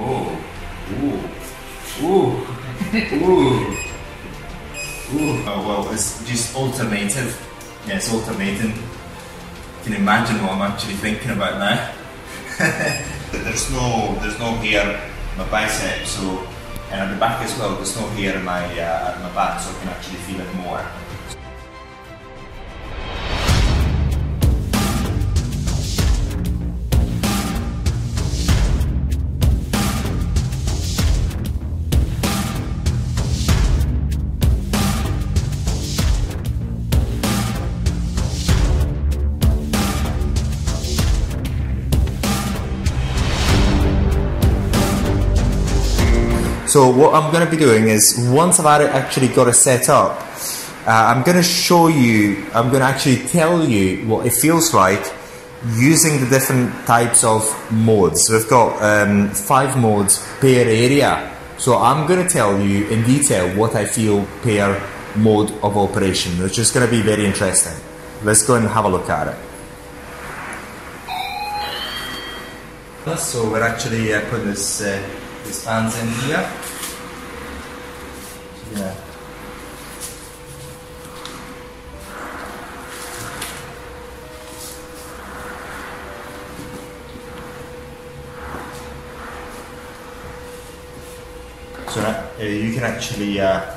Oh, ooh, ooh, ooh, ooh. Oh well, it's just alternative. Yeah, it's alternating. You can imagine what I'm actually thinking about now. there's no, there's no hair my bicep, so and at the back as well. There's no hair in my uh, at my back, so I can actually feel it more. So what I'm going to be doing is once I've actually got it set up, uh, I'm going to show you, I'm going to actually tell you what it feels like using the different types of modes. So we've got um, five modes per area. So I'm going to tell you in detail what I feel per mode of operation, which is going to be very interesting. Let's go and have a look at it. So we're actually uh, putting this uh, this fans in here. Yeah. So uh, you can actually uh,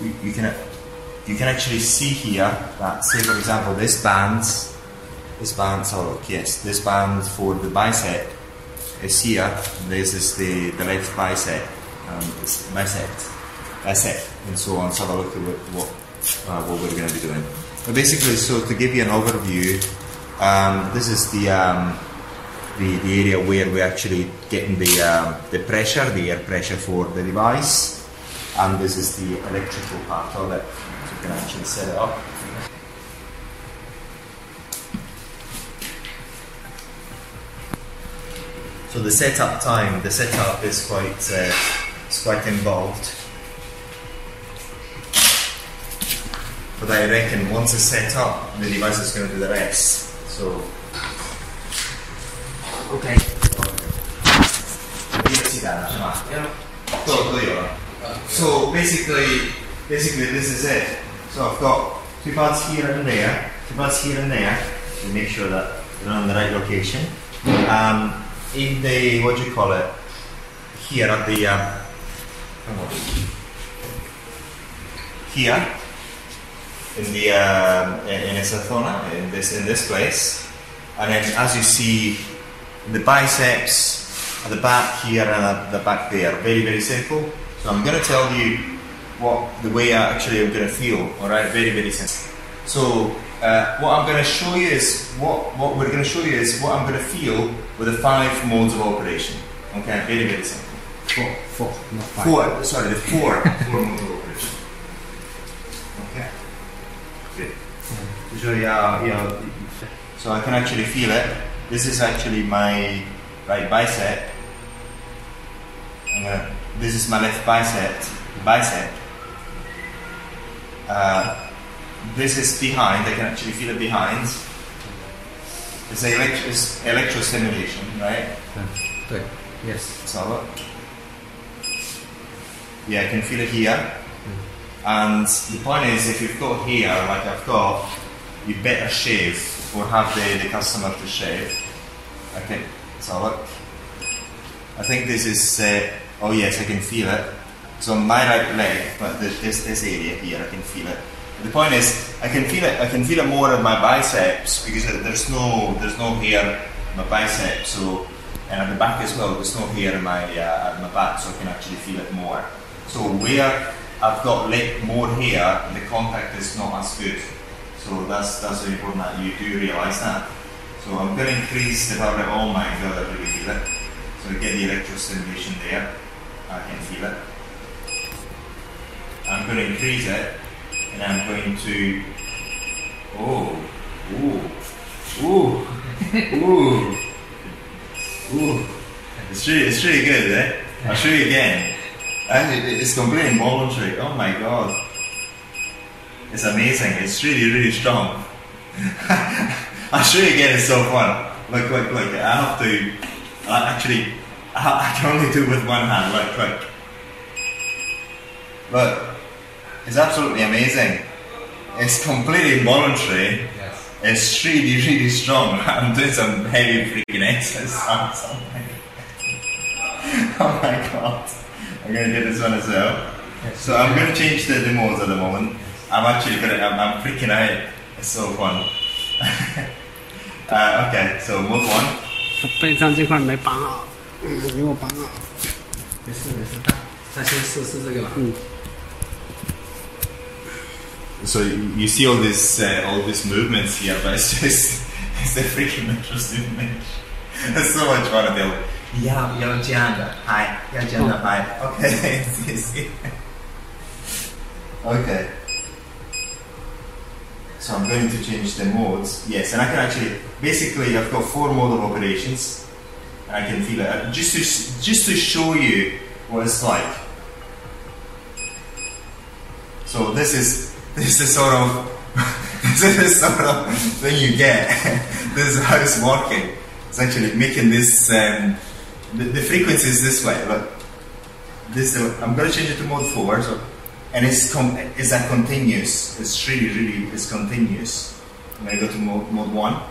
you, you can you can actually see here that say for example this band this band oh yes this band for the bicep here. This is the, the left bicep, um, bicep, bicep, and so on. So have a look at what what, uh, what we're going to be doing. But basically, so to give you an overview, um, this is the, um, the the area where we're actually getting the um, the pressure, the air pressure for the device, and this is the electrical part of it. So you can actually set it up. So the setup time, the setup is quite, uh, is quite involved. But I reckon once it's set up, the device is going to do the rest. So, okay. So basically, basically this is it. So I've got two pads here and there, two pads here and there, to make sure that they're in the right location. Um, in the what do you call it here at the um, here? In the um, in Isathona in this in this place. And then as you see the biceps at the back here and at the back there. Very very simple. So I'm going to tell you what the way I actually am going to feel alright? Very very simple. So uh, what I'm going to show you is what, what we're going to show you is what I'm going to feel with the five modes of operation. Okay, very very simple. Four, four, not five. Four, sorry, the four, four modes of operation. Okay. Good. So yeah, yeah. So I can actually feel it. This is actually my right bicep. Gonna, this is my left bicep. Bicep. Uh, this is behind, I can actually feel it behind. It's, elect- it's electrostimulation, right? Good. Yes. So look. Yeah, I can feel it here. And the point is, if you've got here, like I've got, you better shave or have the, the customer to shave. Okay, so look. I think this is, uh, oh yes, I can feel it. So my right leg, but this, this area here, I can feel it. The point is, I can feel it. I can feel it more in my biceps because there's no there's no hair in my biceps. So and at the back as well, there's no hair in my uh, at my back, so I can actually feel it more. So where I've got more hair, the contact is not as good. So that's that's very important that you do realise that. So I'm going to increase the power on my until I really feel it. So I get the electrostimulation there. I can feel it. I'm going to increase it and I'm going to oh ooh ooh ooh ooh. It's really it's really good eh? I'll show you again. Actually, it's completely involuntary. Oh my god. It's amazing. It's really really strong. I'll show you again it's so fun look look look. I have to uh, actually I, I can only do it with one hand. Look, look. Look, it's absolutely amazing. It's completely involuntary. Yes. It's really, really strong. I'm doing some heavy freaking exercise. oh my god. I'm gonna do this one as well. Yes. So I'm gonna change the, the modes at the moment. I'm actually gonna, I'm, I'm freaking out. It's so fun. uh, okay, so mode one. 背上这块没绑好，嗯，给我绑好。没事没事，他他先试试这个吧。嗯， So you see all this, uh, all these movements here, but it's just, it's a freaking interesting image. It's so much fun to do. Yeah, you're gender. Hi, you're gender. Hi. Okay. see, see. okay. So I'm going to change the modes. Yes, and I can actually, basically, I've got four mode of operations, and I can feel it just to just to show you what it's like. So this is this is sort of this is sort of thing you get. this is how it's working. It's actually making this um, the, the frequency is this way. Look, this uh, I'm going to change it to mode four. So and it's com- it's a continuous. It's really really it's continuous. I'm going to go to mode, mode one.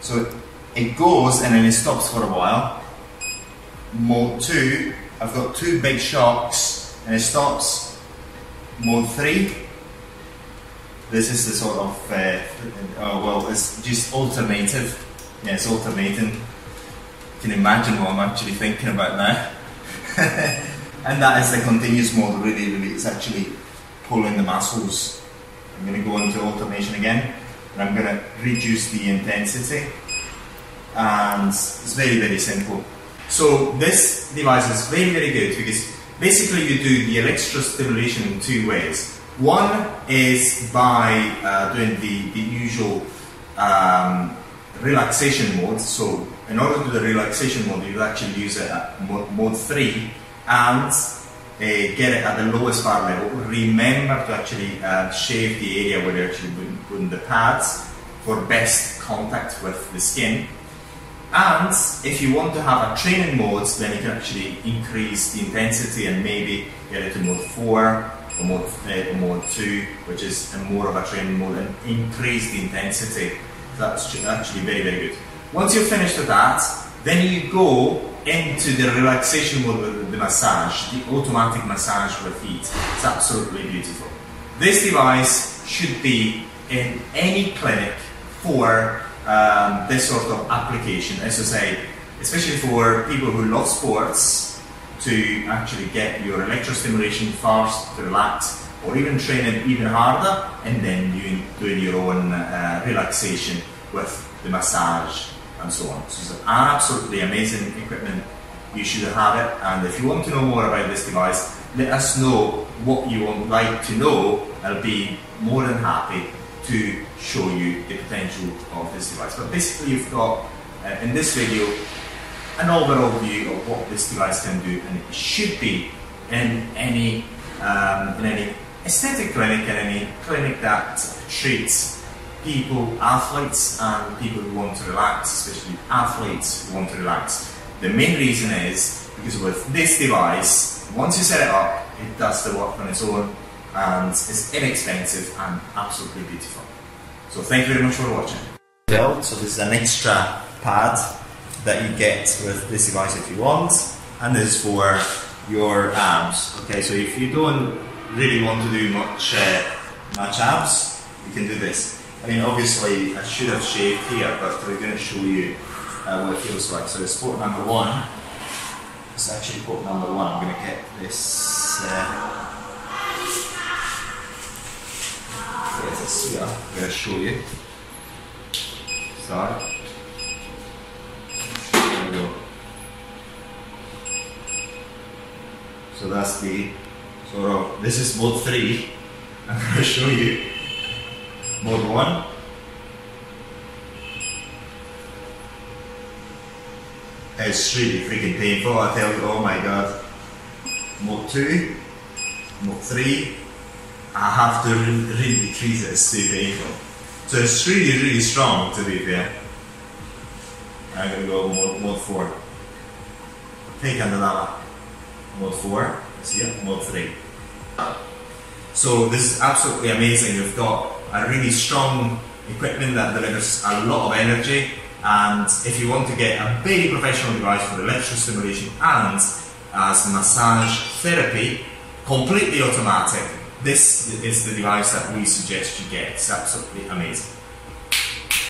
So it goes and then it stops for a while. Mode two, I've got two big shocks and it stops mode 3 this is the sort of uh, oh, well it's just alternative yeah it's alternating you can imagine what I'm actually thinking about now. And that is the continuous mode really really. It's actually pulling the muscles. I'm going to go into alternation again and I'm going to reduce the intensity. And it's very very simple. So this device is very very good because basically you do the electrostimulation in two ways. One is by uh, doing the, the usual um, relaxation mode. So in order to do the relaxation mode, you actually use it at mode, mode 3 and uh, get it at the lowest bar level. Remember to actually uh, shave the area where you're actually putting, putting the pads for best contact with the skin. And if you want to have a training mode, then you can actually increase the intensity and maybe get it to mode 4 or mode, uh, or mode 2, which is more of a training mode, and increase the intensity. That's actually very, very good. Once you're finished with that, then you go into the relaxation mode with the massage, the automatic massage with heat. It's absolutely beautiful. This device should be in any clinic for um, this sort of application, as I say, especially for people who love sports, to actually get your electrostimulation first, to relax, or even train it even harder, and then doing, doing your own uh, relaxation with the massage and so on. So it's an absolutely amazing equipment. You should have it, and if you want to know more about this device, let us know what you would like to know. I'll be more than happy to show you the potential of this device. But basically, you've got uh, in this video an overall view of what this device can do, and it should be in any um, in any aesthetic clinic, in any clinic that treats people, athletes, and people who want to relax, especially athletes who want to relax. The main reason is because with this device, once you set it up, it does the work on its own, and it's inexpensive and absolutely beautiful. So thank you very much for watching. So this is an extra pad that you get with this device if you want, and this is for your abs. Okay, so if you don't really want to do much uh, much abs, you can do this. I mean, obviously, I should have shaved here, but we're going to show you uh, what it feels like. So it's port number one. It's actually port number one. I'm going to get this. Uh, here. I'm going to show you. Start. There we go. So that's the sort of this is mode three. I'm going to show you mode one. It's really freaking painful. I tell you, oh my god. Mode two, mode three. I have to really, decrease it. Too painful. So it's really, really strong to be fair. I'm gonna go mode, mode four. take Andalama mode 4, see it, mode 3. So this is absolutely amazing. You've got a really strong equipment that delivers a lot of energy and if you want to get a very professional device for electrostimulation and as massage therapy, completely automatic, this is the device that we suggest you get. It's absolutely amazing.